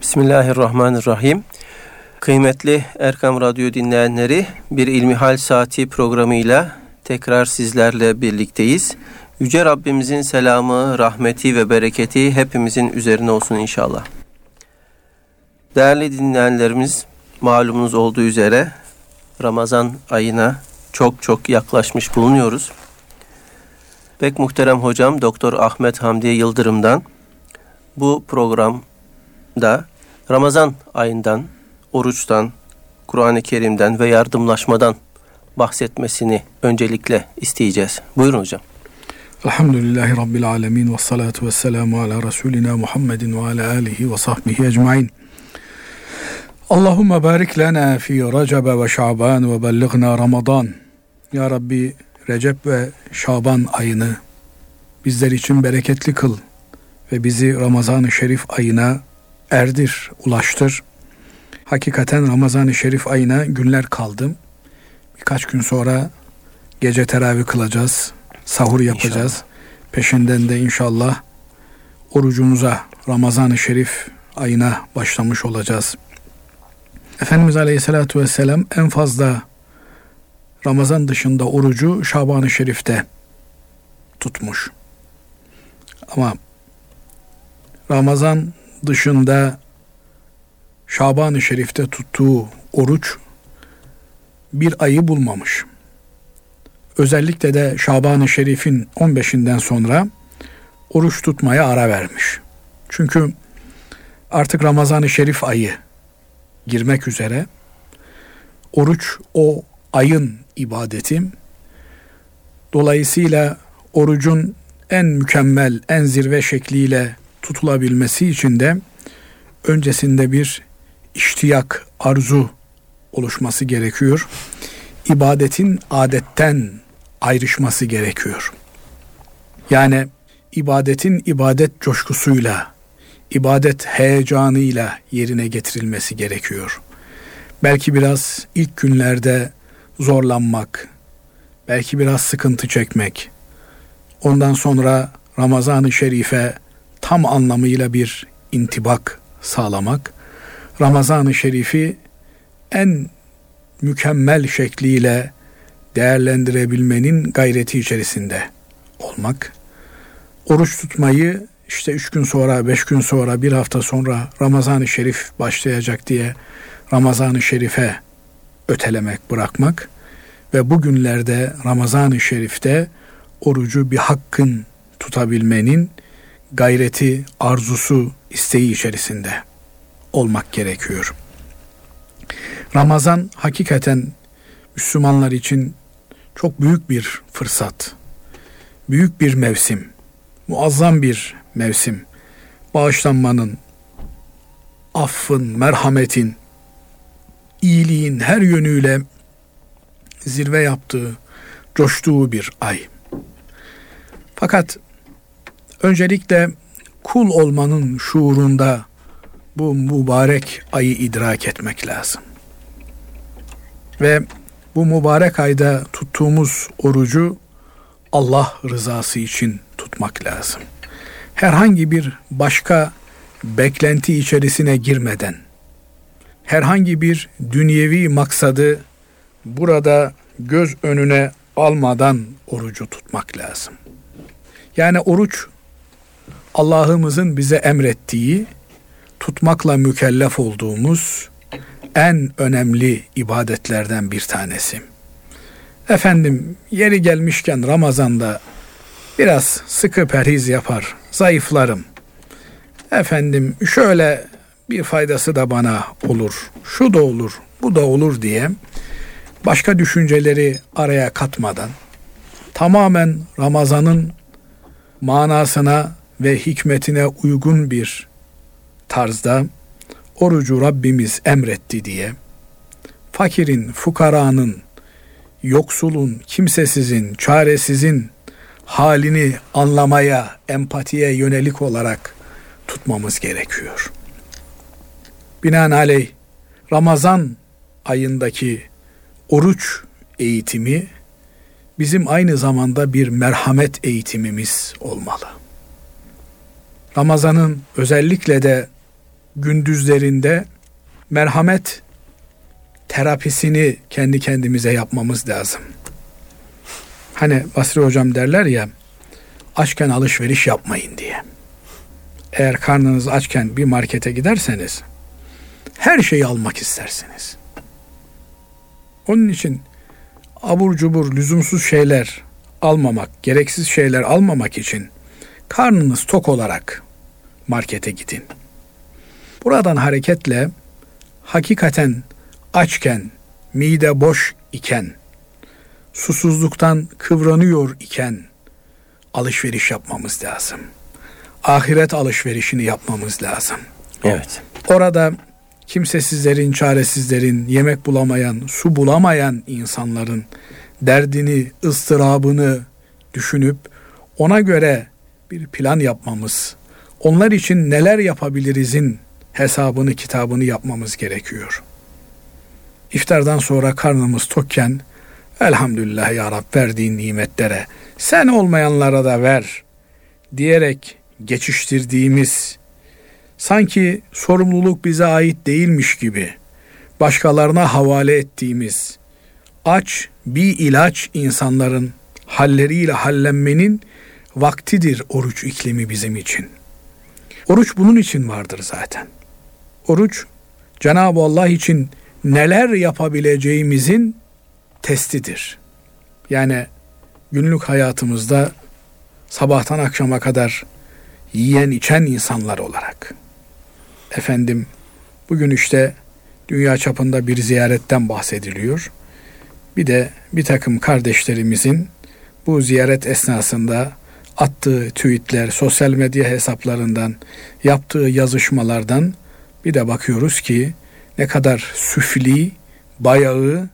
Bismillahirrahmanirrahim. Kıymetli Erkam Radyo dinleyenleri bir İlmihal Saati programıyla tekrar sizlerle birlikteyiz. Yüce Rabbimizin selamı, rahmeti ve bereketi hepimizin üzerine olsun inşallah. Değerli dinleyenlerimiz malumunuz olduğu üzere Ramazan ayına çok çok yaklaşmış bulunuyoruz. Pek muhterem hocam Doktor Ahmet Hamdi Yıldırım'dan bu programda Ramazan ayından, oruçtan, Kur'an-ı Kerim'den ve yardımlaşmadan bahsetmesini öncelikle isteyeceğiz. Buyurun hocam. Elhamdülillahi Rabbil Alemin ve salatu ve selamu ala Resulina Muhammedin ve ala alihi ve sahbihi ecmain. Allahümme barik lana fi Recep ve Şaban ve bellighna Ramazan. Ya Rabbi Recep ve Şaban ayını bizler için bereketli kıl ve bizi Ramazan-ı Şerif ayına erdir, ulaştır. Hakikaten Ramazan-ı Şerif ayına günler kaldı. Birkaç gün sonra gece teravih kılacağız, sahur yapacağız. İnşallah. Peşinden de inşallah orucumuza Ramazan-ı Şerif ayına başlamış olacağız. Efendimiz Aleyhisselatü Vesselam en fazla Ramazan dışında orucu Şaban-ı Şerif'te tutmuş. Ama Ramazan dışında Şaban-ı Şerif'te tuttuğu oruç bir ayı bulmamış. Özellikle de Şaban-ı Şerif'in 15'inden sonra oruç tutmaya ara vermiş. Çünkü artık Ramazan-ı Şerif ayı girmek üzere oruç o ayın ibadeti. Dolayısıyla orucun en mükemmel, en zirve şekliyle tutulabilmesi için de öncesinde bir iştiyak, arzu oluşması gerekiyor. İbadetin adetten ayrışması gerekiyor. Yani ibadetin ibadet coşkusuyla, ibadet heyecanıyla yerine getirilmesi gerekiyor. Belki biraz ilk günlerde zorlanmak, belki biraz sıkıntı çekmek, ondan sonra Ramazan-ı Şerif'e tam anlamıyla bir intibak sağlamak, Ramazan-ı Şerif'i en mükemmel şekliyle değerlendirebilmenin gayreti içerisinde olmak, oruç tutmayı işte üç gün sonra, beş gün sonra, bir hafta sonra Ramazan-ı Şerif başlayacak diye Ramazan-ı Şerif'e ötelemek, bırakmak ve bugünlerde Ramazan-ı Şerif'te orucu bir hakkın tutabilmenin gayreti, arzusu, isteği içerisinde olmak gerekiyor. Ramazan hakikaten Müslümanlar için çok büyük bir fırsat, büyük bir mevsim, muazzam bir mevsim. Bağışlanmanın, affın, merhametin, iyiliğin her yönüyle zirve yaptığı, coştuğu bir ay. Fakat öncelikle kul olmanın şuurunda bu mübarek ayı idrak etmek lazım. Ve bu mübarek ayda tuttuğumuz orucu Allah rızası için tutmak lazım. Herhangi bir başka beklenti içerisine girmeden, herhangi bir dünyevi maksadı burada göz önüne almadan orucu tutmak lazım. Yani oruç Allah'ımızın bize emrettiği, tutmakla mükellef olduğumuz en önemli ibadetlerden bir tanesi. Efendim yeri gelmişken Ramazan'da biraz sıkı perhiz yapar, zayıflarım. Efendim şöyle bir faydası da bana olur, şu da olur, bu da olur diye başka düşünceleri araya katmadan tamamen Ramazan'ın manasına ve hikmetine uygun bir tarzda orucu Rabbimiz emretti diye fakirin, fukaranın, yoksulun, kimsesizin, çaresizin halini anlamaya, empatiye yönelik olarak tutmamız gerekiyor. Binaenaleyh Ramazan ayındaki oruç eğitimi bizim aynı zamanda bir merhamet eğitimimiz olmalı. Ramazan'ın özellikle de gündüzlerinde merhamet terapisini kendi kendimize yapmamız lazım. Hani Basri hocam derler ya açken alışveriş yapmayın diye. Eğer karnınız açken bir markete giderseniz her şeyi almak istersiniz. Onun için abur cubur lüzumsuz şeyler almamak, gereksiz şeyler almamak için karnınız tok olarak markete gidin. Buradan hareketle hakikaten açken, mide boş iken, susuzluktan kıvranıyor iken alışveriş yapmamız lazım. Ahiret alışverişini yapmamız lazım. Evet. Orada kimsesizlerin, çaresizlerin, yemek bulamayan, su bulamayan insanların derdini, ıstırabını düşünüp ona göre bir plan yapmamız, onlar için neler yapabilirizin hesabını, kitabını yapmamız gerekiyor. İftardan sonra karnımız tokken elhamdülillah ya Rab verdiğin nimetlere sen olmayanlara da ver diyerek geçiştirdiğimiz sanki sorumluluk bize ait değilmiş gibi başkalarına havale ettiğimiz aç bir ilaç insanların halleriyle hallenmenin vaktidir oruç iklimi bizim için. Oruç bunun için vardır zaten. Oruç Cenab-ı Allah için neler yapabileceğimizin testidir. Yani günlük hayatımızda sabahtan akşama kadar yiyen içen insanlar olarak. Efendim bugün işte dünya çapında bir ziyaretten bahsediliyor. Bir de bir takım kardeşlerimizin bu ziyaret esnasında attığı tweetler, sosyal medya hesaplarından, yaptığı yazışmalardan bir de bakıyoruz ki ne kadar süfli, bayağı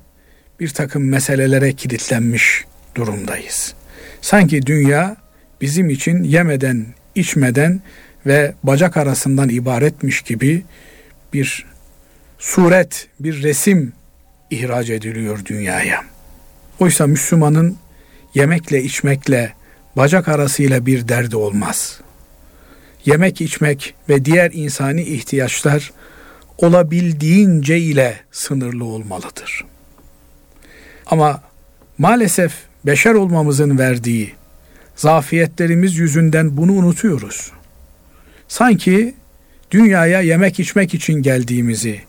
bir takım meselelere kilitlenmiş durumdayız. Sanki dünya bizim için yemeden, içmeden ve bacak arasından ibaretmiş gibi bir suret, bir resim ihraç ediliyor dünyaya. Oysa Müslümanın yemekle içmekle bacak arasıyla bir derdi olmaz. Yemek içmek ve diğer insani ihtiyaçlar olabildiğince ile sınırlı olmalıdır. Ama maalesef beşer olmamızın verdiği zafiyetlerimiz yüzünden bunu unutuyoruz. Sanki dünyaya yemek içmek için geldiğimizi,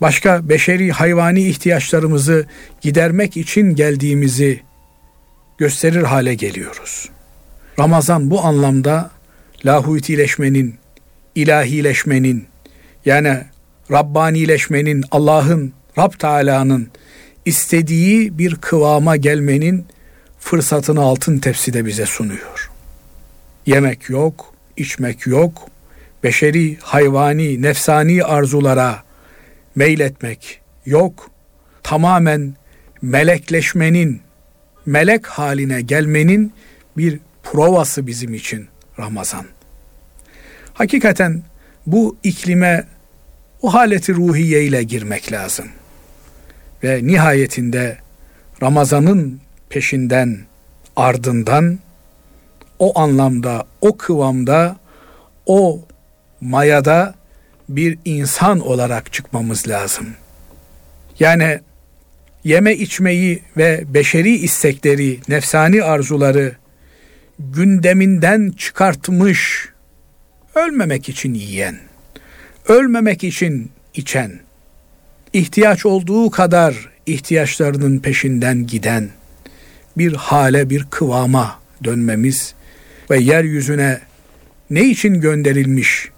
başka beşeri hayvani ihtiyaçlarımızı gidermek için geldiğimizi gösterir hale geliyoruz. Ramazan bu anlamda lahutileşmenin, ilahileşmenin yani Rabbanileşmenin, Allah'ın, Rab Teala'nın istediği bir kıvama gelmenin fırsatını altın tepside bize sunuyor. Yemek yok, içmek yok, beşeri, hayvani, nefsani arzulara meyletmek yok. Tamamen melekleşmenin, melek haline gelmenin bir provası bizim için Ramazan. Hakikaten bu iklime o haleti ruhiye ile girmek lazım. Ve nihayetinde Ramazan'ın peşinden, ardından o anlamda, o kıvamda, o mayada bir insan olarak çıkmamız lazım. Yani yeme içmeyi ve beşeri istekleri, nefsani arzuları gündeminden çıkartmış, ölmemek için yiyen, ölmemek için içen, ihtiyaç olduğu kadar ihtiyaçlarının peşinden giden bir hale, bir kıvama dönmemiz ve yeryüzüne ne için gönderilmiş,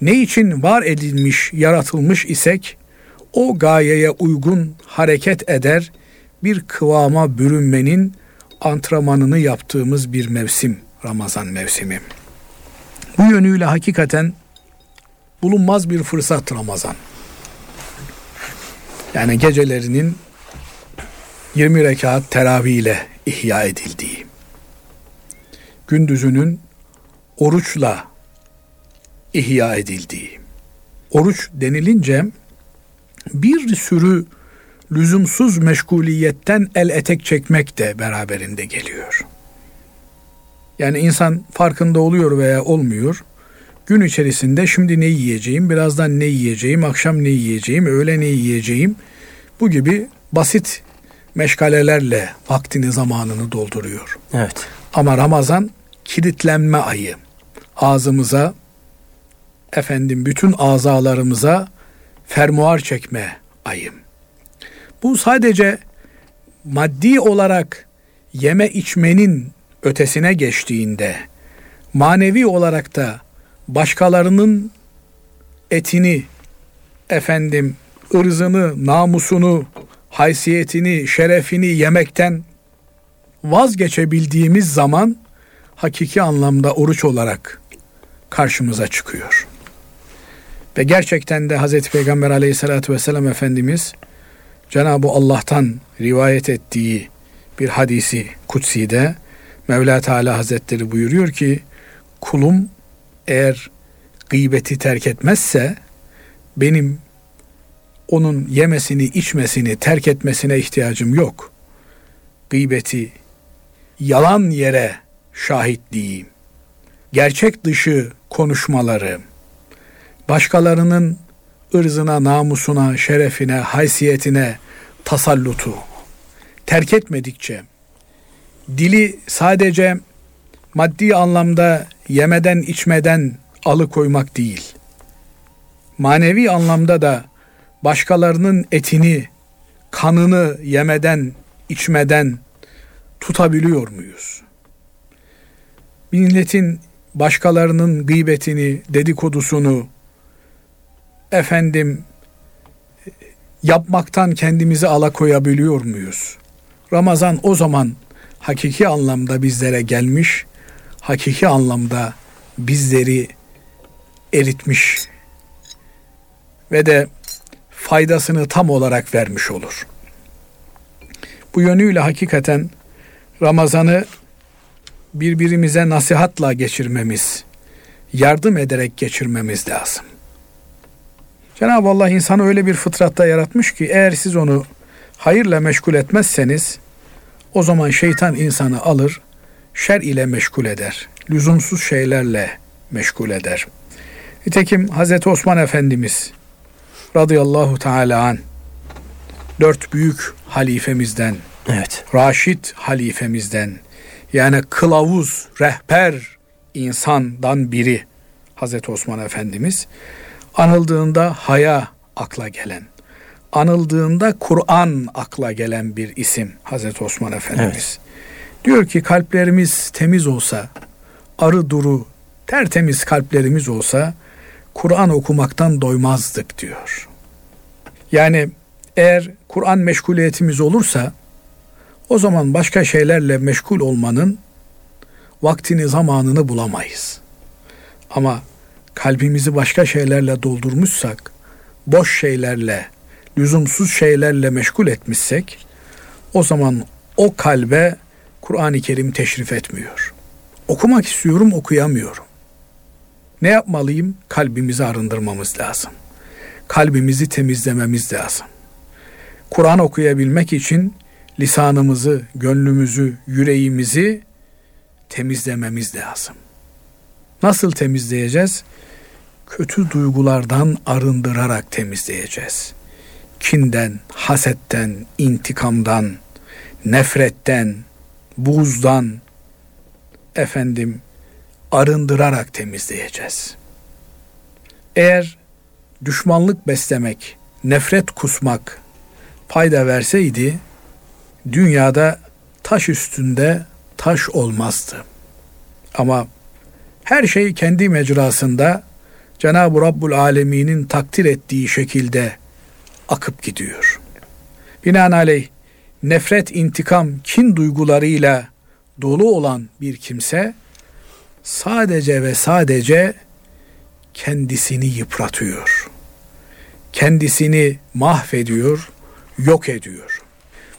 ne için var edilmiş, yaratılmış isek o gayeye uygun hareket eder, bir kıvama bürünmenin antrenmanını yaptığımız bir mevsim Ramazan mevsimi. Bu yönüyle hakikaten bulunmaz bir fırsat Ramazan. Yani gecelerinin 20 rekat teravih ile ihya edildiği, gündüzünün oruçla ihya edildiği. Oruç denilince bir sürü lüzumsuz meşguliyetten el etek çekmek de beraberinde geliyor. Yani insan farkında oluyor veya olmuyor. gün içerisinde şimdi ne yiyeceğim, birazdan ne yiyeceğim, akşam ne yiyeceğim, öğle ne yiyeceğim bu gibi basit meşgalelerle vaktini zamanını dolduruyor. Evet. Ama Ramazan kilitlenme ayı. Ağzımıza efendim bütün azalarımıza fermuar çekme ayı. Bu sadece maddi olarak yeme içmenin ötesine geçtiğinde manevi olarak da başkalarının etini efendim ırzını, namusunu, haysiyetini, şerefini yemekten vazgeçebildiğimiz zaman hakiki anlamda oruç olarak karşımıza çıkıyor. Ve gerçekten de Hazreti Peygamber aleyhissalatü vesselam Efendimiz Cenab-ı Allah'tan rivayet ettiği bir hadisi kutsi'de Mevla Teala Hazretleri buyuruyor ki kulum eğer gıybeti terk etmezse benim onun yemesini içmesini terk etmesine ihtiyacım yok. Gıybeti yalan yere şahitliği, gerçek dışı konuşmaları, başkalarının ırzına, namusuna, şerefine, haysiyetine tasallutu terk etmedikçe, dili sadece maddi anlamda yemeden içmeden alıkoymak değil, manevi anlamda da başkalarının etini, kanını yemeden, içmeden tutabiliyor muyuz? Milletin başkalarının gıybetini, dedikodusunu efendim yapmaktan kendimizi alakoyabiliyor muyuz? Ramazan o zaman hakiki anlamda bizlere gelmiş, hakiki anlamda bizleri eritmiş ve de faydasını tam olarak vermiş olur. Bu yönüyle hakikaten Ramazan'ı birbirimize nasihatla geçirmemiz, yardım ederek geçirmemiz lazım. Cenab-ı Allah insanı öyle bir fıtratta yaratmış ki eğer siz onu hayırla meşgul etmezseniz o zaman şeytan insanı alır, şer ile meşgul eder. Lüzumsuz şeylerle meşgul eder. Nitekim Hazreti Osman Efendimiz radıyallahu teala an dört büyük halifemizden, evet. Raşid halifemizden, yani kılavuz, rehber insandan biri Hazreti Osman Efendimiz anıldığında haya akla gelen, anıldığında Kur'an akla gelen bir isim Hazreti Osman Efendimiz. Evet. Diyor ki kalplerimiz temiz olsa, arı duru, tertemiz kalplerimiz olsa Kur'an okumaktan doymazdık diyor. Yani eğer Kur'an meşguliyetimiz olursa o zaman başka şeylerle meşgul olmanın vaktini zamanını bulamayız. Ama kalbimizi başka şeylerle doldurmuşsak, boş şeylerle, lüzumsuz şeylerle meşgul etmişsek o zaman o kalbe Kur'an-ı Kerim teşrif etmiyor. Okumak istiyorum, okuyamıyorum. Ne yapmalıyım? Kalbimizi arındırmamız lazım. Kalbimizi temizlememiz lazım. Kur'an okuyabilmek için lisanımızı, gönlümüzü, yüreğimizi temizlememiz lazım. Nasıl temizleyeceğiz? Kötü duygulardan arındırarak temizleyeceğiz. Kinden, hasetten, intikamdan, nefretten, buzdan, efendim arındırarak temizleyeceğiz. Eğer düşmanlık beslemek, nefret kusmak fayda verseydi dünyada taş üstünde taş olmazdı. Ama her şey kendi mecrasında Cenab-ı Rabbul Alemin'in takdir ettiği şekilde akıp gidiyor. Binaenaleyh nefret, intikam, kin duygularıyla dolu olan bir kimse sadece ve sadece kendisini yıpratıyor. Kendisini mahvediyor, yok ediyor.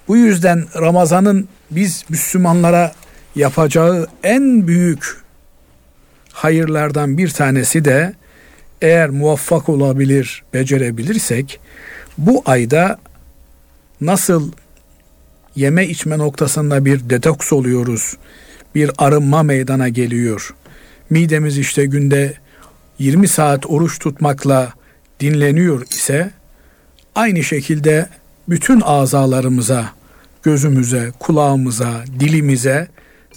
Bu yüzden Ramazan'ın biz Müslümanlara yapacağı en büyük hayırlardan bir tanesi de eğer muvaffak olabilir, becerebilirsek bu ayda nasıl yeme içme noktasında bir detoks oluyoruz, bir arınma meydana geliyor. Midemiz işte günde 20 saat oruç tutmakla dinleniyor ise aynı şekilde bütün azalarımıza, gözümüze, kulağımıza, dilimize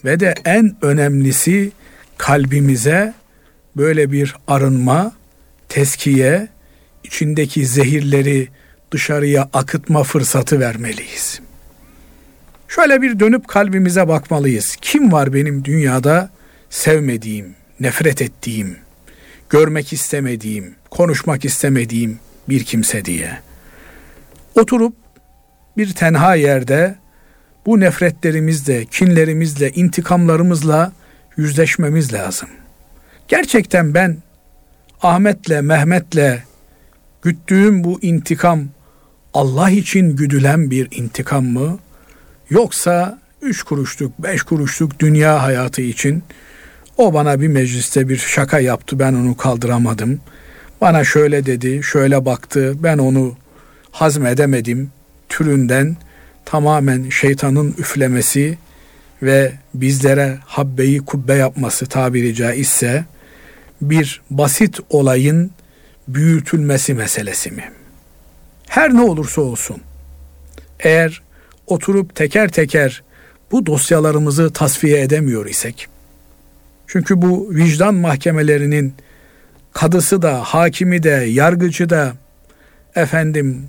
ve de en önemlisi kalbimize böyle bir arınma, teskiye, içindeki zehirleri dışarıya akıtma fırsatı vermeliyiz. Şöyle bir dönüp kalbimize bakmalıyız. Kim var benim dünyada sevmediğim, nefret ettiğim, görmek istemediğim, konuşmak istemediğim bir kimse diye. Oturup bir tenha yerde bu nefretlerimizle, kinlerimizle, intikamlarımızla yüzleşmemiz lazım. Gerçekten ben Ahmet'le, Mehmet'le güttüğüm bu intikam Allah için güdülen bir intikam mı? Yoksa üç kuruşluk, beş kuruşluk dünya hayatı için o bana bir mecliste bir şaka yaptı, ben onu kaldıramadım. Bana şöyle dedi, şöyle baktı, ben onu hazmedemedim türünden tamamen şeytanın üflemesi ve bizlere habbeyi kubbe yapması tabiri caizse bir basit olayın büyütülmesi meselesi mi? Her ne olursa olsun eğer oturup teker teker bu dosyalarımızı tasfiye edemiyor isek çünkü bu vicdan mahkemelerinin kadısı da, hakimi de, yargıcı da, efendim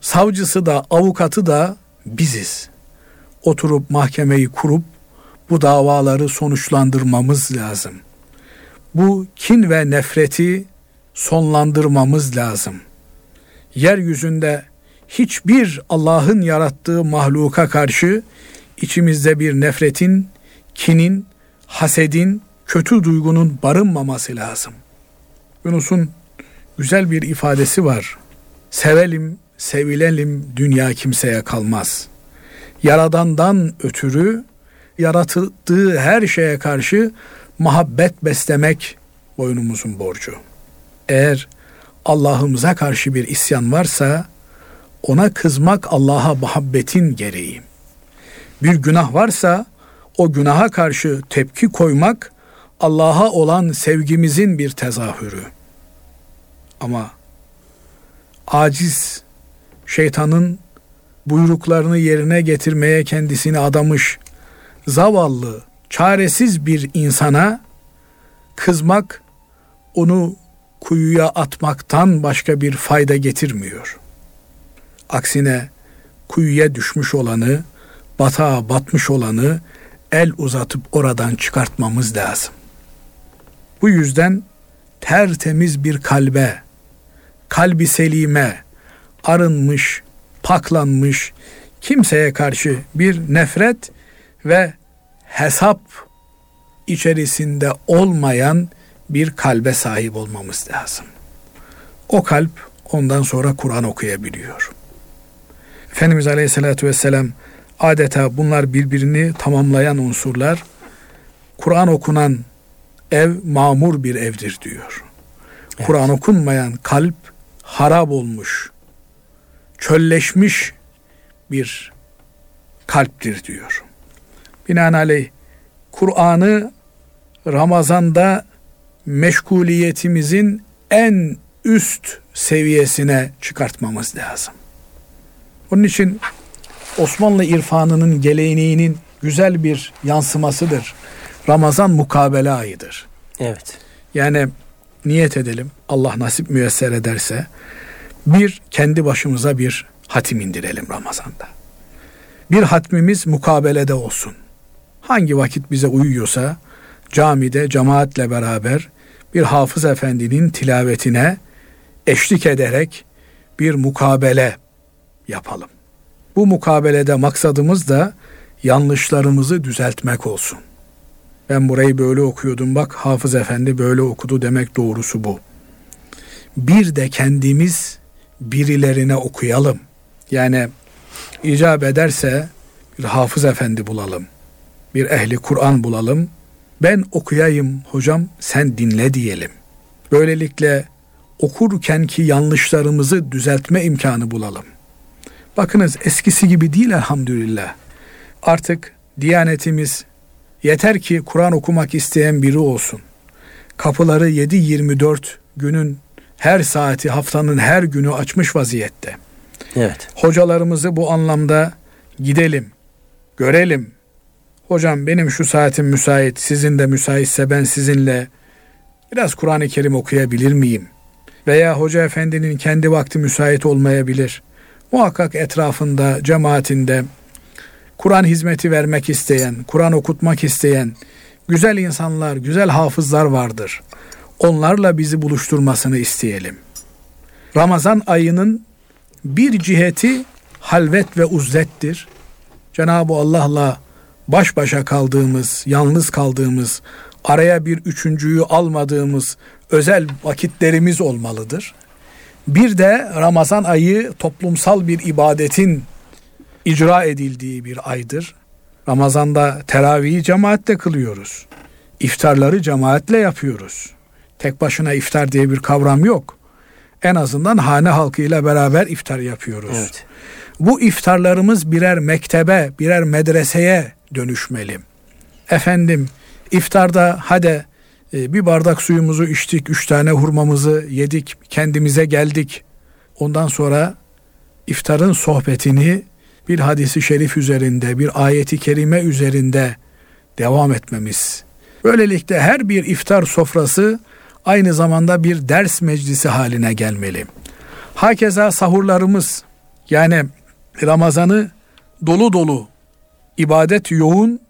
savcısı da, avukatı da biziz. Oturup mahkemeyi kurup bu davaları sonuçlandırmamız lazım. Bu kin ve nefreti sonlandırmamız lazım. Yeryüzünde hiçbir Allah'ın yarattığı mahluka karşı içimizde bir nefretin, kinin, hasedin, kötü duygunun barınmaması lazım. Yunus'un güzel bir ifadesi var. Sevelim, sevilelim, dünya kimseye kalmaz. Yaradandan ötürü yaratıldığı her şeye karşı muhabbet beslemek boynumuzun borcu. Eğer Allah'ımıza karşı bir isyan varsa ona kızmak Allah'a muhabbetin gereği. Bir günah varsa o günaha karşı tepki koymak Allah'a olan sevgimizin bir tezahürü. Ama aciz şeytanın buyruklarını yerine getirmeye kendisini adamış zavallı, çaresiz bir insana kızmak onu kuyuya atmaktan başka bir fayda getirmiyor. Aksine kuyuya düşmüş olanı, batağa batmış olanı el uzatıp oradan çıkartmamız lazım. Bu yüzden tertemiz bir kalbe, kalbi selime, arınmış, paklanmış, kimseye karşı bir nefret ve hesap içerisinde olmayan bir kalbe sahip olmamız lazım. O kalp ondan sonra Kur'an okuyabiliyor. Efendimiz Aleyhisselatü Vesselam adeta bunlar birbirini tamamlayan unsurlar. Kur'an okunan ev mamur bir evdir diyor. Evet. Kur'an okunmayan kalp harap olmuş, çölleşmiş bir kalptir diyor. Binaenaleyh Kur'an'ı Ramazan'da meşguliyetimizin en üst seviyesine çıkartmamız lazım. Onun için Osmanlı irfanının geleneğinin güzel bir yansımasıdır. Ramazan mukabele ayıdır. Evet. Yani niyet edelim Allah nasip müyesser ederse bir kendi başımıza bir hatim indirelim Ramazan'da. Bir hatmimiz mukabelede olsun. Hangi vakit bize uyuyorsa camide cemaatle beraber bir hafız efendinin tilavetine eşlik ederek bir mukabele yapalım. Bu mukabelede maksadımız da yanlışlarımızı düzeltmek olsun. Ben burayı böyle okuyordum bak Hafız Efendi böyle okudu demek doğrusu bu. Bir de kendimiz birilerine okuyalım. Yani icap ederse bir Hafız Efendi bulalım. Bir ehli Kur'an bulalım. Ben okuyayım hocam sen dinle diyelim. Böylelikle okurken ki yanlışlarımızı düzeltme imkanı bulalım. Bakınız eskisi gibi değil elhamdülillah. Artık Diyanetimiz yeter ki Kur'an okumak isteyen biri olsun. kapıları 7-24 günün her saati haftanın her günü açmış vaziyette. Evet. Hocalarımızı bu anlamda gidelim, görelim. Hocam benim şu saatim müsait, sizin de müsaitse ben sizinle biraz Kur'an-ı Kerim okuyabilir miyim? Veya hoca efendinin kendi vakti müsait olmayabilir. Muhakkak etrafında, cemaatinde Kur'an hizmeti vermek isteyen, Kur'an okutmak isteyen güzel insanlar, güzel hafızlar vardır. Onlarla bizi buluşturmasını isteyelim. Ramazan ayının bir ciheti halvet ve uzlettir. Cenab-ı Allah'la baş başa kaldığımız, yalnız kaldığımız, araya bir üçüncüyü almadığımız özel vakitlerimiz olmalıdır. Bir de Ramazan ayı toplumsal bir ibadetin icra edildiği bir aydır. Ramazanda teravihi cemaatle kılıyoruz. İftarları cemaatle yapıyoruz. Tek başına iftar diye bir kavram yok. En azından hane halkıyla beraber iftar yapıyoruz. Evet. Bu iftarlarımız birer mektebe, birer medreseye dönüşmeli. Efendim iftarda hadi e, bir bardak suyumuzu içtik, üç tane hurmamızı yedik, kendimize geldik. Ondan sonra iftarın sohbetini bir hadisi şerif üzerinde, bir ayeti kerime üzerinde devam etmemiz. Böylelikle her bir iftar sofrası aynı zamanda bir ders meclisi haline gelmeli. Hakeza sahurlarımız yani Ramazan'ı dolu dolu ibadet yoğun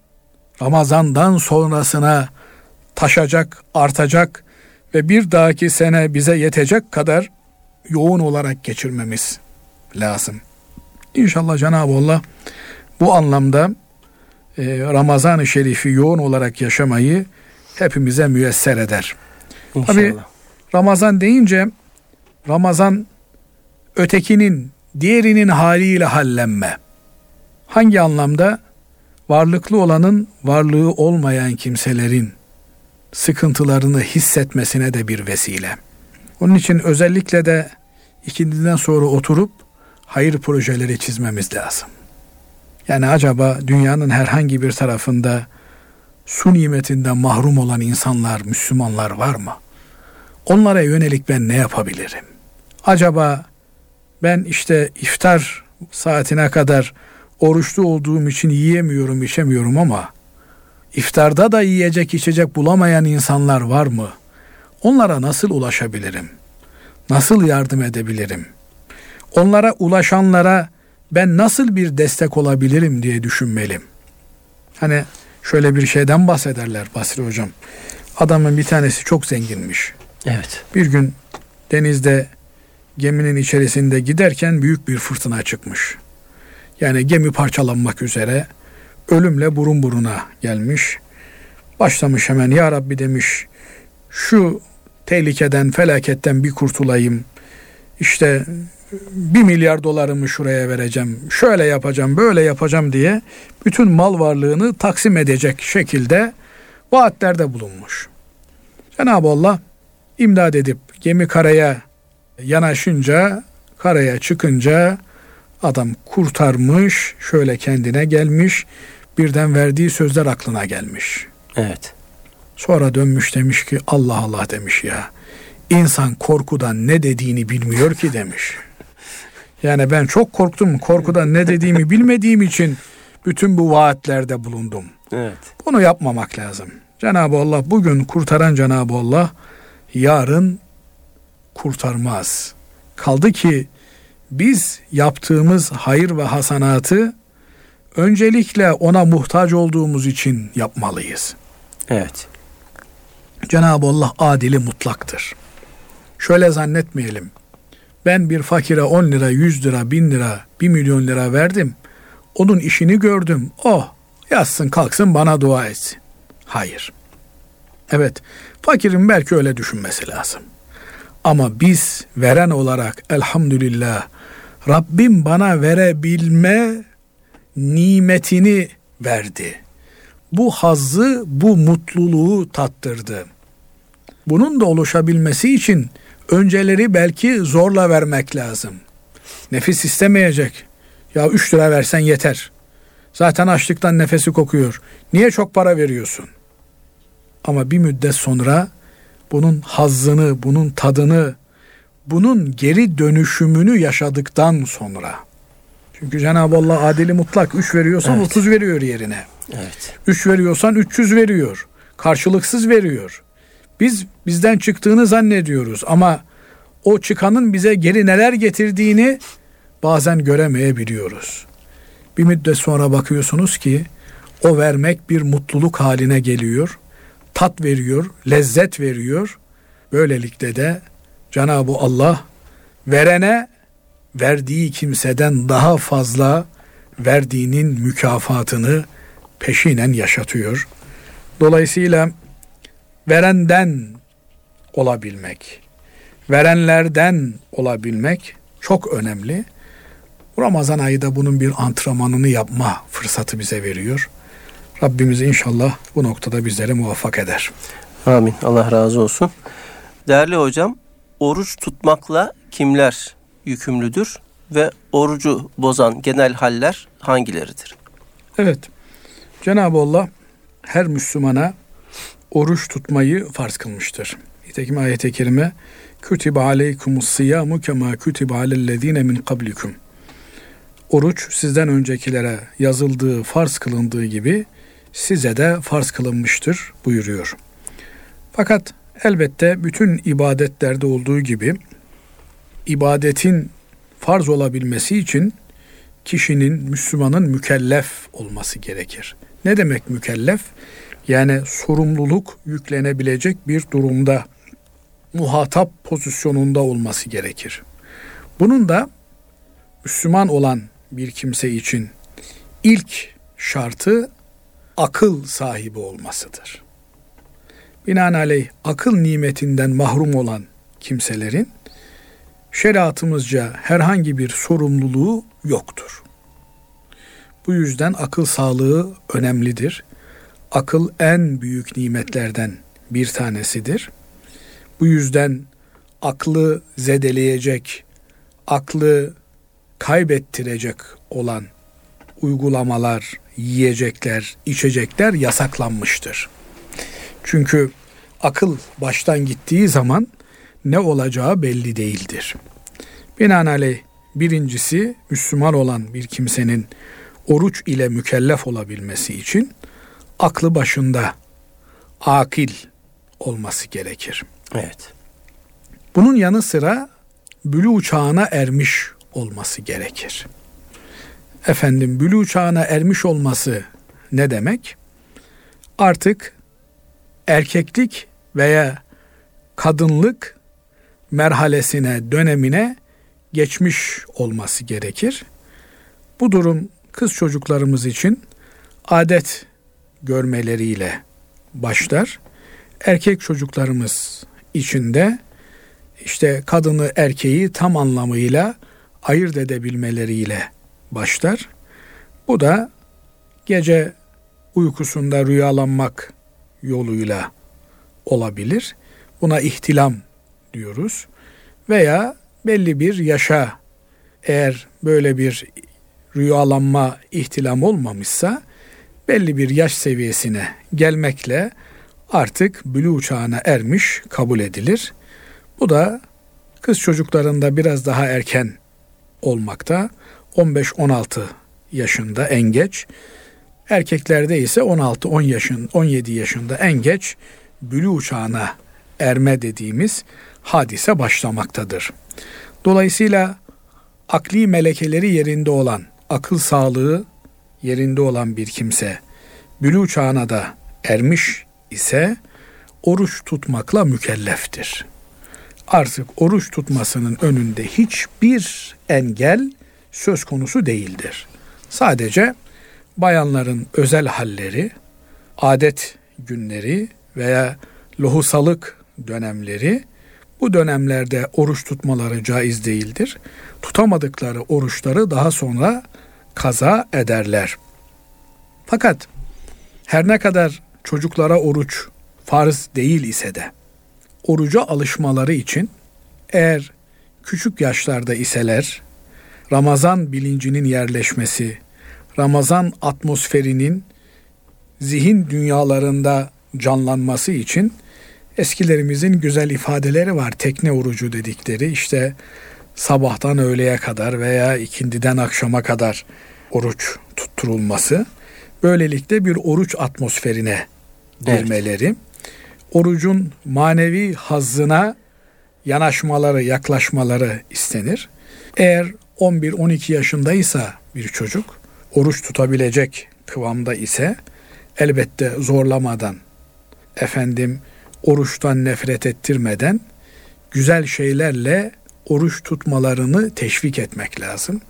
Ramazan'dan sonrasına taşacak, artacak ve bir dahaki sene bize yetecek kadar yoğun olarak geçirmemiz lazım. İnşallah Cenab-ı Allah bu anlamda e, Ramazan-ı Şerif'i yoğun olarak yaşamayı hepimize müyesser eder. İnşallah. Tabi Ramazan deyince Ramazan ötekinin, diğerinin haliyle hallenme. Hangi anlamda? Varlıklı olanın varlığı olmayan kimselerin sıkıntılarını hissetmesine de bir vesile. Onun için özellikle de ikindiden sonra oturup hayır projeleri çizmemiz lazım. Yani acaba dünyanın herhangi bir tarafında su nimetinden mahrum olan insanlar, Müslümanlar var mı? Onlara yönelik ben ne yapabilirim? Acaba ben işte iftar saatine kadar oruçlu olduğum için yiyemiyorum, içemiyorum ama iftarda da yiyecek, içecek bulamayan insanlar var mı? Onlara nasıl ulaşabilirim? Nasıl yardım edebilirim? Onlara ulaşanlara ben nasıl bir destek olabilirim diye düşünmeliyim. Hani şöyle bir şeyden bahsederler Basri hocam. Adamın bir tanesi çok zenginmiş. Evet. Bir gün denizde geminin içerisinde giderken büyük bir fırtına çıkmış. Yani gemi parçalanmak üzere ölümle burun buruna gelmiş. Başlamış hemen ya Rabbi demiş şu tehlikeden felaketten bir kurtulayım. İşte bir milyar dolarımı şuraya vereceğim, şöyle yapacağım, böyle yapacağım diye bütün mal varlığını taksim edecek şekilde vaatlerde bulunmuş. Cenab-ı Allah imdad edip gemi karaya yanaşınca, karaya çıkınca adam kurtarmış, şöyle kendine gelmiş, birden verdiği sözler aklına gelmiş. Evet. Sonra dönmüş demiş ki Allah Allah demiş ya. İnsan korkudan ne dediğini bilmiyor ki demiş. Yani ben çok korktum. Korkudan ne dediğimi bilmediğim için bütün bu vaatlerde bulundum. Evet. Bunu yapmamak lazım. Cenab-ı Allah bugün kurtaran Cenab-ı Allah yarın kurtarmaz. Kaldı ki biz yaptığımız hayır ve hasanatı öncelikle ona muhtaç olduğumuz için yapmalıyız. Evet. Cenab-ı Allah adili mutlaktır. Şöyle zannetmeyelim. Ben bir fakire 10 lira, 100 lira, 1000 lira, 1 milyon lira verdim. Onun işini gördüm. Oh, yatsın kalksın bana dua etsin. Hayır. Evet, fakirin belki öyle düşünmesi lazım. Ama biz veren olarak elhamdülillah Rabbim bana verebilme nimetini verdi. Bu hazzı, bu mutluluğu tattırdı. Bunun da oluşabilmesi için önceleri belki zorla vermek lazım. Nefis istemeyecek. Ya 3 lira versen yeter. Zaten açlıktan nefesi kokuyor. Niye çok para veriyorsun? Ama bir müddet sonra bunun hazzını, bunun tadını, bunun geri dönüşümünü yaşadıktan sonra. Çünkü Cenab-ı Allah adili mutlak 3 veriyorsan evet. 30 veriyor yerine. Evet. 3 veriyorsan 300 veriyor. Karşılıksız veriyor. Biz bizden çıktığını zannediyoruz ama o çıkanın bize geri neler getirdiğini bazen göremeyebiliyoruz. Bir müddet sonra bakıyorsunuz ki o vermek bir mutluluk haline geliyor. Tat veriyor, lezzet veriyor. Böylelikle de Cenab-ı Allah verene verdiği kimseden daha fazla verdiğinin mükafatını peşinen yaşatıyor. Dolayısıyla verenden olabilmek, verenlerden olabilmek çok önemli. Ramazan ayı da bunun bir antrenmanını yapma fırsatı bize veriyor. Rabbimiz inşallah bu noktada bizleri muvaffak eder. Amin. Allah razı olsun. Değerli hocam, oruç tutmakla kimler yükümlüdür ve orucu bozan genel haller hangileridir? Evet. Cenab-ı Allah her Müslümana oruç tutmayı farz kılmıştır. Nitekim ayet-i kerime Kütübe aleykumus siyamu kema kütübe alellezine min kablikum. Oruç sizden öncekilere yazıldığı, farz kılındığı gibi size de farz kılınmıştır buyuruyor. Fakat elbette bütün ibadetlerde olduğu gibi ibadetin farz olabilmesi için kişinin, Müslümanın mükellef olması gerekir. Ne demek mükellef? Yani sorumluluk yüklenebilecek bir durumda muhatap pozisyonunda olması gerekir. Bunun da Müslüman olan bir kimse için ilk şartı akıl sahibi olmasıdır. Binaenaleyh akıl nimetinden mahrum olan kimselerin şeriatımızca herhangi bir sorumluluğu yoktur. Bu yüzden akıl sağlığı önemlidir. Akıl en büyük nimetlerden bir tanesidir. Bu yüzden aklı zedeleyecek, aklı kaybettirecek olan uygulamalar, yiyecekler, içecekler yasaklanmıştır. Çünkü akıl baştan gittiği zaman ne olacağı belli değildir. Binaenaleyh birincisi Müslüman olan bir kimsenin oruç ile mükellef olabilmesi için aklı başında akil olması gerekir. Evet. Bunun yanı sıra bülü çağına ermiş olması gerekir. Efendim bülü çağına ermiş olması ne demek? Artık erkeklik veya kadınlık merhalesine, dönemine geçmiş olması gerekir. Bu durum kız çocuklarımız için adet görmeleriyle başlar. Erkek çocuklarımız için de işte kadını erkeği tam anlamıyla ayırt edebilmeleriyle başlar. Bu da gece uykusunda rüyalanmak yoluyla olabilir. Buna ihtilam diyoruz. Veya belli bir yaşa eğer böyle bir rüyalanma ihtilam olmamışsa belli bir yaş seviyesine gelmekle artık bülü çağına ermiş kabul edilir. Bu da kız çocuklarında biraz daha erken olmakta. 15-16 yaşında en geç. Erkeklerde ise 16-10 yaşın 17 yaşında en geç bülü çağına erme dediğimiz hadise başlamaktadır. Dolayısıyla akli melekeleri yerinde olan, akıl sağlığı yerinde olan bir kimse bülü çağına da ermiş ise oruç tutmakla mükelleftir. Artık oruç tutmasının önünde hiçbir engel söz konusu değildir. Sadece bayanların özel halleri, adet günleri veya lohusalık dönemleri bu dönemlerde oruç tutmaları caiz değildir. Tutamadıkları oruçları daha sonra kaza ederler. Fakat her ne kadar çocuklara oruç farz değil ise de oruca alışmaları için eğer küçük yaşlarda iseler Ramazan bilincinin yerleşmesi, Ramazan atmosferinin zihin dünyalarında canlanması için Eskilerimizin güzel ifadeleri var. Tekne orucu dedikleri işte sabahtan öğleye kadar veya ikindiden akşama kadar oruç tutturulması. Böylelikle bir oruç atmosferine girmeleri. Evet. Orucun manevi hazzına yanaşmaları, yaklaşmaları istenir. Eğer 11-12 yaşındaysa bir çocuk oruç tutabilecek kıvamda ise elbette zorlamadan efendim oruçtan nefret ettirmeden güzel şeylerle oruç tutmalarını teşvik etmek lazım.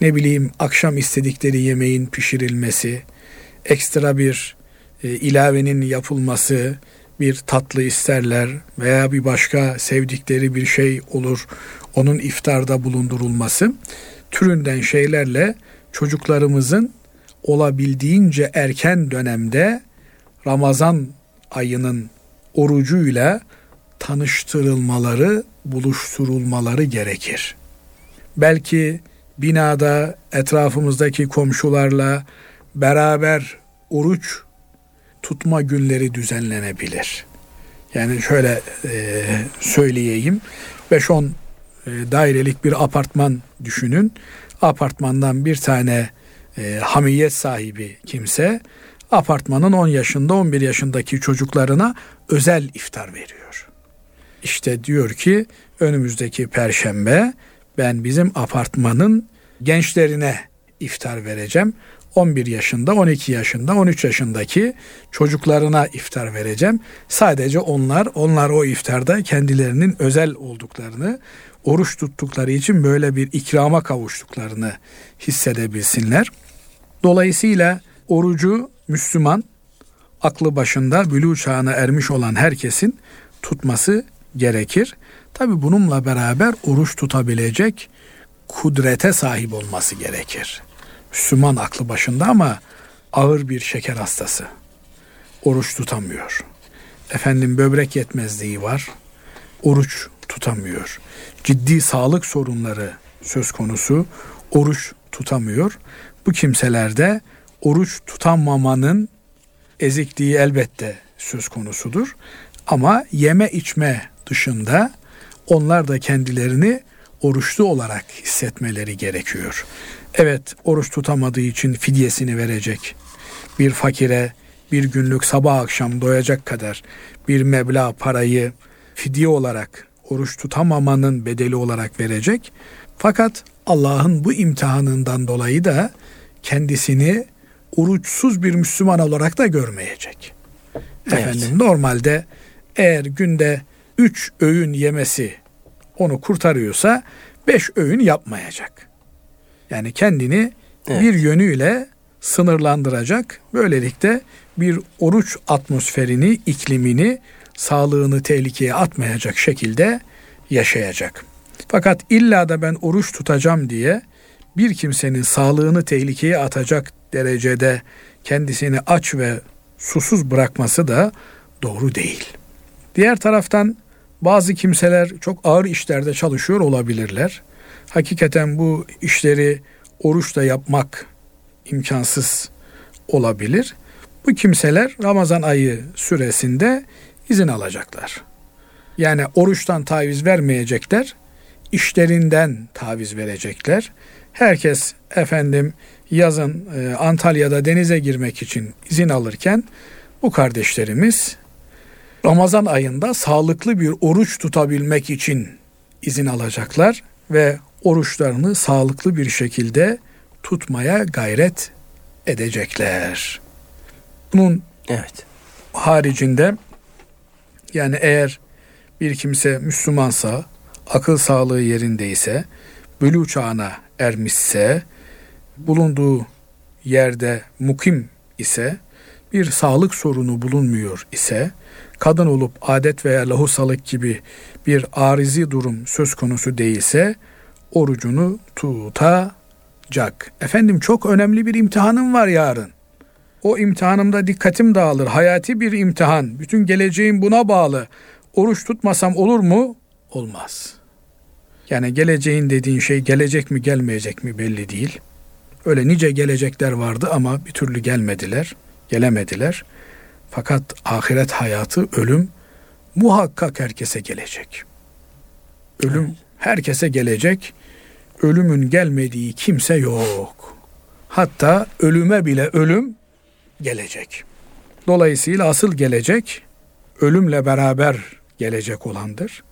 Ne bileyim akşam istedikleri yemeğin pişirilmesi, ekstra bir e, ilavenin yapılması, bir tatlı isterler veya bir başka sevdikleri bir şey olur. Onun iftarda bulundurulması türünden şeylerle çocuklarımızın olabildiğince erken dönemde Ramazan ayının orucuyla tanıştırılmaları, buluşturulmaları gerekir. Belki binada etrafımızdaki komşularla beraber oruç tutma günleri düzenlenebilir. Yani şöyle e, söyleyeyim. 5-10 e, dairelik bir apartman düşünün. Apartmandan bir tane e, hamiyet sahibi kimse apartmanın 10 yaşında 11 yaşındaki çocuklarına özel iftar veriyor. İşte diyor ki önümüzdeki perşembe ben bizim apartmanın gençlerine iftar vereceğim. 11 yaşında, 12 yaşında, 13 yaşındaki çocuklarına iftar vereceğim. Sadece onlar, onlar o iftarda kendilerinin özel olduklarını, oruç tuttukları için böyle bir ikrama kavuştuklarını hissedebilsinler. Dolayısıyla orucu Müslüman, aklı başında bülü çağına ermiş olan herkesin tutması gerekir. Tabi bununla beraber oruç tutabilecek kudrete sahip olması gerekir. Müslüman aklı başında ama ağır bir şeker hastası. Oruç tutamıyor. Efendim böbrek yetmezliği var. Oruç tutamıyor. Ciddi sağlık sorunları söz konusu. Oruç tutamıyor. Bu kimselerde oruç tutamamanın ezikliği elbette söz konusudur. Ama yeme içme dışında onlar da kendilerini oruçlu olarak hissetmeleri gerekiyor. Evet oruç tutamadığı için fidyesini verecek. Bir fakire bir günlük sabah akşam doyacak kadar bir meblağ parayı fidye olarak oruç tutamamanın bedeli olarak verecek. Fakat Allah'ın bu imtihanından dolayı da kendisini oruçsuz bir Müslüman olarak da görmeyecek. Evet. Efendim normalde eğer günde üç öğün yemesi onu kurtarıyorsa beş öğün yapmayacak. Yani kendini evet. bir yönüyle sınırlandıracak. Böylelikle bir oruç atmosferini, iklimini, sağlığını tehlikeye atmayacak şekilde yaşayacak. Fakat illa da ben oruç tutacağım diye bir kimsenin sağlığını tehlikeye atacak derecede kendisini aç ve susuz bırakması da doğru değil. Diğer taraftan bazı kimseler çok ağır işlerde çalışıyor olabilirler. Hakikaten bu işleri oruçla yapmak imkansız olabilir. Bu kimseler Ramazan ayı süresinde izin alacaklar. Yani oruçtan taviz vermeyecekler, işlerinden taviz verecekler. Herkes efendim yazın e, Antalya'da denize girmek için izin alırken bu kardeşlerimiz Ramazan ayında sağlıklı bir oruç tutabilmek için izin alacaklar ve oruçlarını sağlıklı bir şekilde tutmaya gayret edecekler. Bunun evet. haricinde yani eğer bir kimse Müslümansa, akıl sağlığı yerindeyse, bülü çağına ermişse, bulunduğu yerde mukim ise, bir sağlık sorunu bulunmuyor ise, kadın olup adet veya lahusalık gibi bir arizi durum söz konusu değilse, orucunu tutacak. Efendim çok önemli bir imtihanım var yarın. O imtihanımda dikkatim dağılır. Hayati bir imtihan. Bütün geleceğim buna bağlı. Oruç tutmasam olur mu? Olmaz. Yani geleceğin dediğin şey gelecek mi gelmeyecek mi belli değil. Öyle nice gelecekler vardı ama bir türlü gelmediler, gelemediler. Fakat ahiret hayatı, ölüm muhakkak herkese gelecek. Ölüm herkese gelecek. Ölümün gelmediği kimse yok. Hatta ölüme bile ölüm gelecek. Dolayısıyla asıl gelecek ölümle beraber gelecek olandır.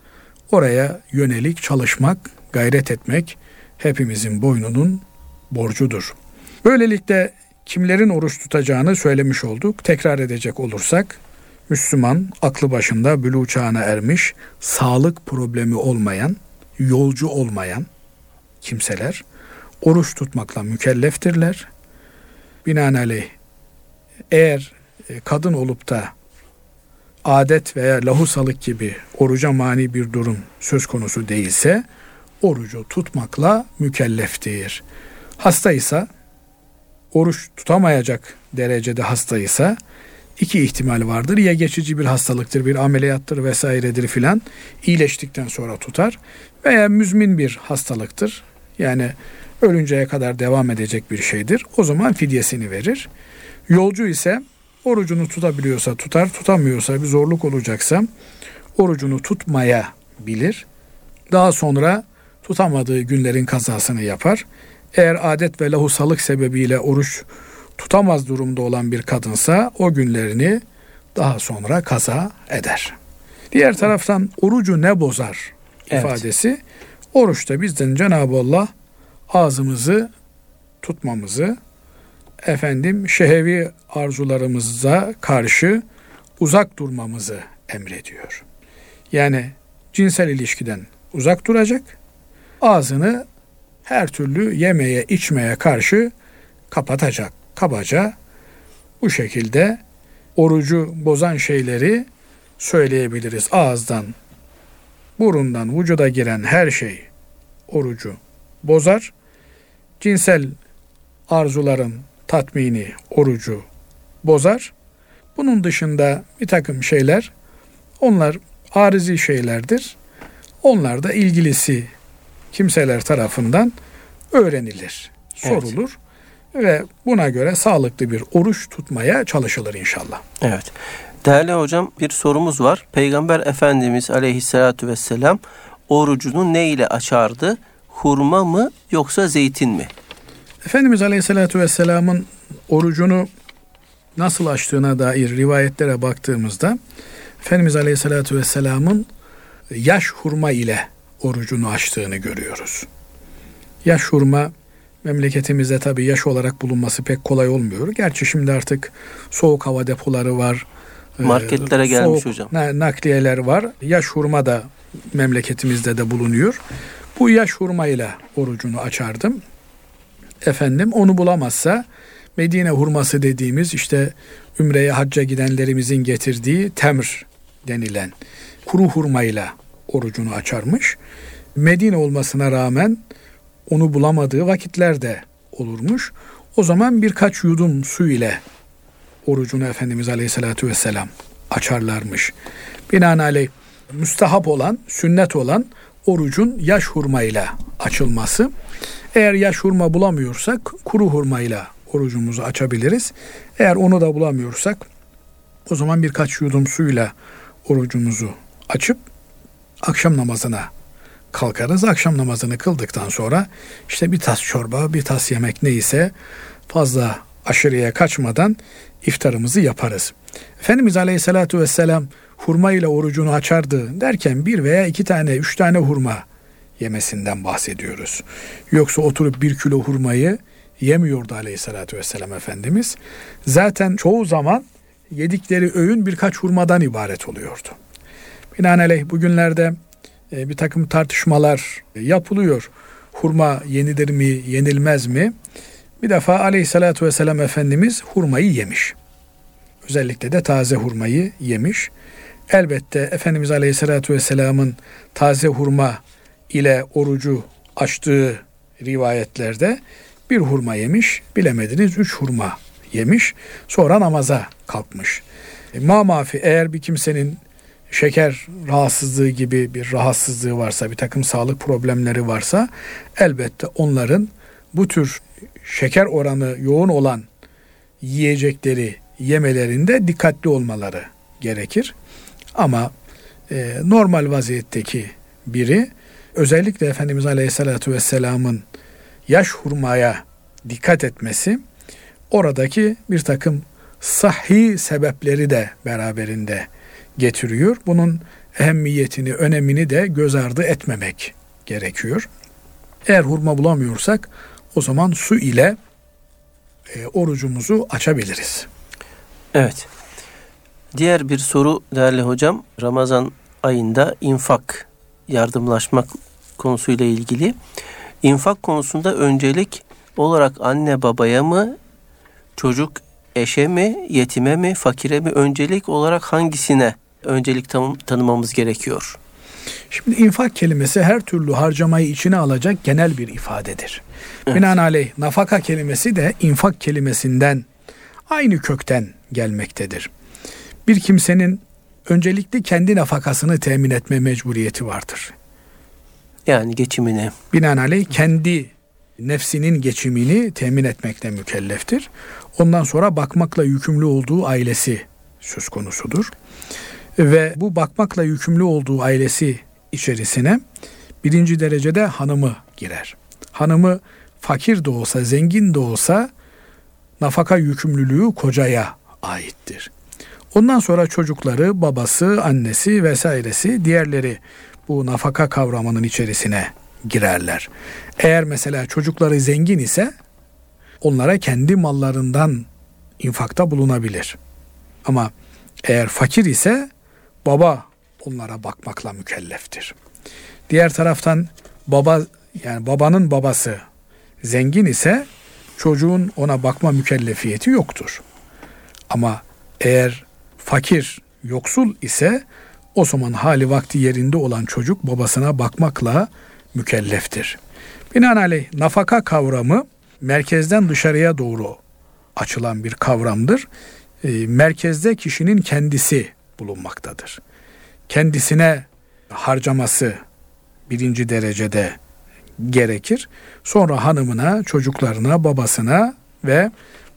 Oraya yönelik çalışmak, gayret etmek hepimizin boynunun borcudur. Böylelikle kimlerin oruç tutacağını söylemiş olduk. Tekrar edecek olursak Müslüman aklı başında bülü çağına ermiş, sağlık problemi olmayan, yolcu olmayan kimseler oruç tutmakla mükelleftirler. Binaenaleyh eğer e, kadın olup da adet veya lahusalık gibi oruca mani bir durum söz konusu değilse orucu tutmakla mükelleftir. Hastaysa oruç tutamayacak derecede hastaysa iki ihtimal vardır. Ya geçici bir hastalıktır, bir ameliyattır vesairedir filan. İyileştikten sonra tutar. Veya müzmin bir hastalıktır. Yani ölünceye kadar devam edecek bir şeydir. O zaman fidyesini verir. Yolcu ise orucunu tutabiliyorsa tutar, tutamıyorsa bir zorluk olacaksa orucunu tutmaya bilir. Daha sonra tutamadığı günlerin kazasını yapar. Eğer adet ve lahusalık sebebiyle oruç tutamaz durumda olan bir kadınsa o günlerini daha sonra kaza eder. Diğer taraftan orucu ne bozar evet. ifadesi oruçta bizden Cenab-ı Allah ağzımızı tutmamızı efendim şehevi arzularımıza karşı uzak durmamızı emrediyor. Yani cinsel ilişkiden uzak duracak, ağzını her türlü yemeye içmeye karşı kapatacak. Kabaca bu şekilde orucu bozan şeyleri söyleyebiliriz. Ağızdan, burundan vücuda giren her şey orucu bozar. Cinsel arzuların tatmini orucu bozar. Bunun dışında bir takım şeyler onlar arizi şeylerdir. Onlar da ilgilisi kimseler tarafından öğrenilir, sorulur evet. ve buna göre sağlıklı bir oruç tutmaya çalışılır inşallah. Evet. Değerli hocam bir sorumuz var. Peygamber Efendimiz aleyhissalatu vesselam orucunu ne ile açardı? Hurma mı yoksa zeytin mi? Efendimiz Aleyhisselatü Vesselam'ın orucunu nasıl açtığına dair rivayetlere baktığımızda Efendimiz Aleyhisselatü Vesselam'ın yaş hurma ile orucunu açtığını görüyoruz. Yaş hurma memleketimizde tabi yaş olarak bulunması pek kolay olmuyor. Gerçi şimdi artık soğuk hava depoları var. Ee, Marketlere gelmiş soğuk hocam. Nakliyeler var. Yaş hurma da memleketimizde de bulunuyor. Bu yaş hurma ile orucunu açardım efendim onu bulamazsa Medine hurması dediğimiz işte Ümre'ye hacca gidenlerimizin getirdiği temr denilen kuru hurmayla orucunu açarmış. Medine olmasına rağmen onu bulamadığı vakitlerde olurmuş. O zaman birkaç yudum su ile orucunu Efendimiz Aleyhisselatü Vesselam açarlarmış. Binaenaleyh müstahap olan, sünnet olan orucun yaş hurmayla açılması. Eğer yaş hurma bulamıyorsak kuru hurmayla orucumuzu açabiliriz. Eğer onu da bulamıyorsak o zaman birkaç yudum suyla orucumuzu açıp akşam namazına kalkarız. Akşam namazını kıldıktan sonra işte bir tas çorba, bir tas yemek neyse fazla aşırıya kaçmadan iftarımızı yaparız. Efendimiz Aleyhisselatü Vesselam hurma ile orucunu açardı derken bir veya iki tane, üç tane hurma yemesinden bahsediyoruz. Yoksa oturup bir kilo hurmayı yemiyordu aleyhissalatü vesselam Efendimiz. Zaten çoğu zaman yedikleri öğün birkaç hurmadan ibaret oluyordu. Binaenaleyh bugünlerde e, bir takım tartışmalar yapılıyor. Hurma yenilir mi, yenilmez mi? Bir defa aleyhissalatü vesselam Efendimiz hurmayı yemiş. Özellikle de taze hurmayı yemiş. Elbette Efendimiz Aleyhisselatü Vesselam'ın taze hurma ile orucu açtığı rivayetlerde bir hurma yemiş, bilemediniz üç hurma yemiş, sonra namaza kalkmış. E, ma mafi eğer bir kimsenin şeker rahatsızlığı gibi bir rahatsızlığı varsa, bir takım sağlık problemleri varsa elbette onların bu tür şeker oranı yoğun olan yiyecekleri yemelerinde dikkatli olmaları gerekir. Ama e, normal vaziyetteki biri özellikle Efendimiz Aleyhisselatü Vesselam'ın yaş hurmaya dikkat etmesi oradaki bir takım sahhi sebepleri de beraberinde getiriyor. Bunun ehemmiyetini, önemini de göz ardı etmemek gerekiyor. Eğer hurma bulamıyorsak o zaman su ile e, orucumuzu açabiliriz. Evet. Diğer bir soru değerli hocam. Ramazan ayında infak, yardımlaşmak konusuyla ilgili. İnfak konusunda öncelik olarak anne babaya mı, çocuk eşe mi, yetime mi, fakire mi öncelik olarak hangisine öncelik tanım, tanımamız gerekiyor? Şimdi infak kelimesi her türlü harcamayı içine alacak genel bir ifadedir. Evet. Binaenaleyh nafaka kelimesi de infak kelimesinden aynı kökten gelmektedir. Bir kimsenin öncelikli kendi nafakasını temin etme mecburiyeti vardır. Yani geçimini. Binaenaleyh kendi nefsinin geçimini temin etmekle mükelleftir. Ondan sonra bakmakla yükümlü olduğu ailesi söz konusudur. Ve bu bakmakla yükümlü olduğu ailesi içerisine birinci derecede hanımı girer. Hanımı fakir de olsa, zengin de olsa nafaka yükümlülüğü kocaya aittir. Ondan sonra çocukları, babası, annesi vesairesi diğerleri bu nafaka kavramının içerisine girerler. Eğer mesela çocukları zengin ise onlara kendi mallarından infakta bulunabilir. Ama eğer fakir ise baba onlara bakmakla mükelleftir. Diğer taraftan baba yani babanın babası zengin ise çocuğun ona bakma mükellefiyeti yoktur. Ama eğer fakir, yoksul ise o zaman hali vakti yerinde olan çocuk babasına bakmakla mükelleftir. Binaenaleyh nafaka kavramı merkezden dışarıya doğru açılan bir kavramdır. E, merkezde kişinin kendisi bulunmaktadır. Kendisine harcaması birinci derecede gerekir. Sonra hanımına, çocuklarına, babasına ve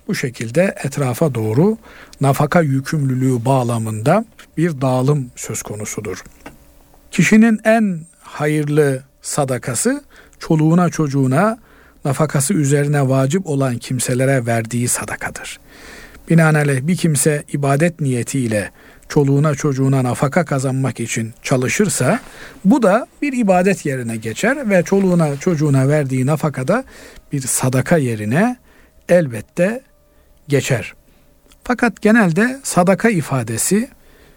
bu şekilde etrafa doğru nafaka yükümlülüğü bağlamında bir dağılım söz konusudur. Kişinin en hayırlı sadakası çoluğuna çocuğuna nafakası üzerine vacip olan kimselere verdiği sadakadır. Binaenaleyh bir kimse ibadet niyetiyle çoluğuna çocuğuna nafaka kazanmak için çalışırsa bu da bir ibadet yerine geçer ve çoluğuna çocuğuna verdiği nafakada bir sadaka yerine elbette geçer. Fakat genelde sadaka ifadesi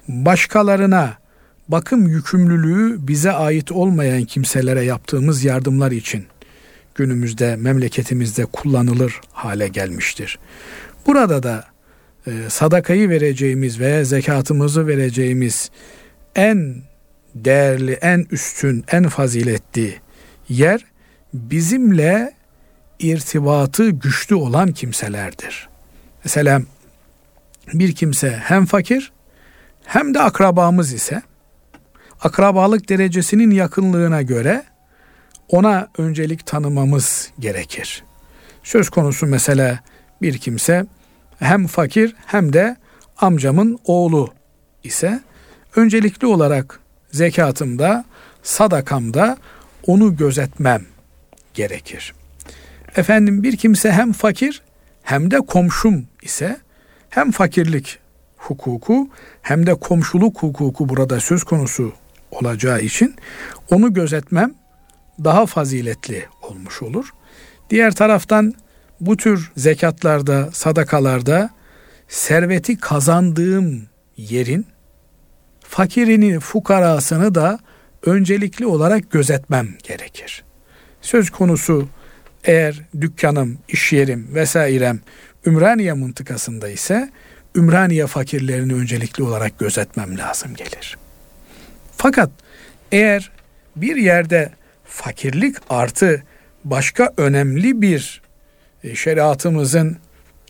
başkalarına bakım yükümlülüğü bize ait olmayan kimselere yaptığımız yardımlar için günümüzde memleketimizde kullanılır hale gelmiştir. Burada da e, sadakayı vereceğimiz veya zekatımızı vereceğimiz en değerli, en üstün, en faziletli yer bizimle irtibatı güçlü olan kimselerdir. Mesela bir kimse hem fakir hem de akrabamız ise akrabalık derecesinin yakınlığına göre ona öncelik tanımamız gerekir. Söz konusu mesela bir kimse hem fakir hem de amcamın oğlu ise öncelikli olarak zekatımda, sadakamda onu gözetmem gerekir. Efendim bir kimse hem fakir hem de komşum ise hem fakirlik hukuku hem de komşuluk hukuku burada söz konusu olacağı için onu gözetmem daha faziletli olmuş olur. Diğer taraftan bu tür zekatlarda, sadakalarda serveti kazandığım yerin fakirini, fukarasını da öncelikli olarak gözetmem gerekir. Söz konusu eğer dükkanım, iş yerim vesairem Ümraniye mıntıkasında ise Ümraniye fakirlerini öncelikli olarak gözetmem lazım gelir. Fakat eğer bir yerde fakirlik artı başka önemli bir e, şeriatımızın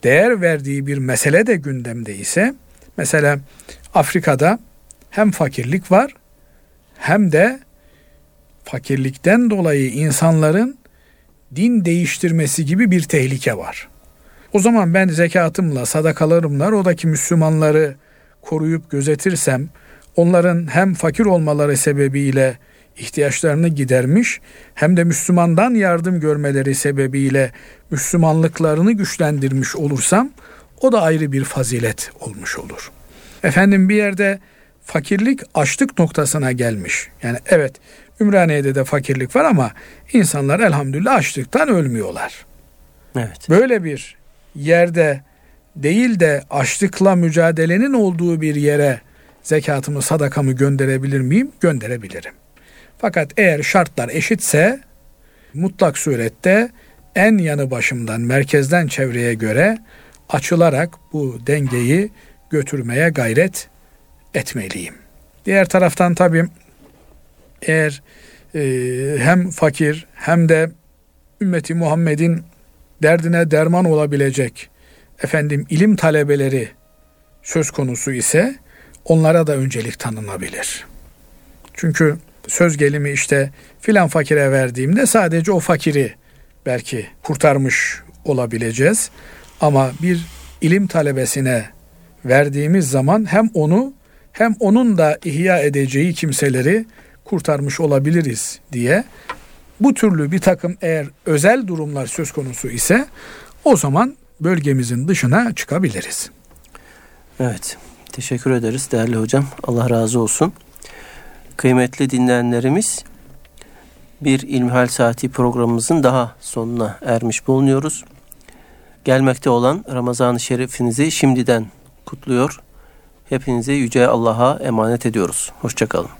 değer verdiği bir mesele de gündemde ise mesela Afrika'da hem fakirlik var hem de fakirlikten dolayı insanların din değiştirmesi gibi bir tehlike var. O zaman ben zekatımla, sadakalarımla oradaki Müslümanları koruyup gözetirsem, onların hem fakir olmaları sebebiyle ihtiyaçlarını gidermiş hem de Müslümandan yardım görmeleri sebebiyle Müslümanlıklarını güçlendirmiş olursam o da ayrı bir fazilet olmuş olur. Efendim bir yerde fakirlik açlık noktasına gelmiş. Yani evet Ümraniye'de de fakirlik var ama insanlar elhamdülillah açlıktan ölmüyorlar. Evet. Böyle bir yerde değil de açlıkla mücadelenin olduğu bir yere zekatımı, sadakamı gönderebilir miyim? Gönderebilirim. Fakat eğer şartlar eşitse mutlak surette en yanı başımdan, merkezden çevreye göre açılarak bu dengeyi götürmeye gayret etmeliyim. Diğer taraftan tabii eğer e, hem fakir hem de ümmeti Muhammed'in derdine derman olabilecek efendim ilim talebeleri söz konusu ise onlara da öncelik tanınabilir. Çünkü söz gelimi işte filan fakire verdiğimde sadece o fakiri belki kurtarmış olabileceğiz. Ama bir ilim talebesine verdiğimiz zaman hem onu hem onun da ihya edeceği kimseleri kurtarmış olabiliriz diye bu türlü bir takım eğer özel durumlar söz konusu ise o zaman bölgemizin dışına çıkabiliriz. Evet. Teşekkür ederiz değerli hocam. Allah razı olsun. Kıymetli dinleyenlerimiz bir İlmihal Saati programımızın daha sonuna ermiş bulunuyoruz. Gelmekte olan Ramazan-ı Şerifinizi şimdiden kutluyor. Hepinizi Yüce Allah'a emanet ediyoruz. Hoşçakalın.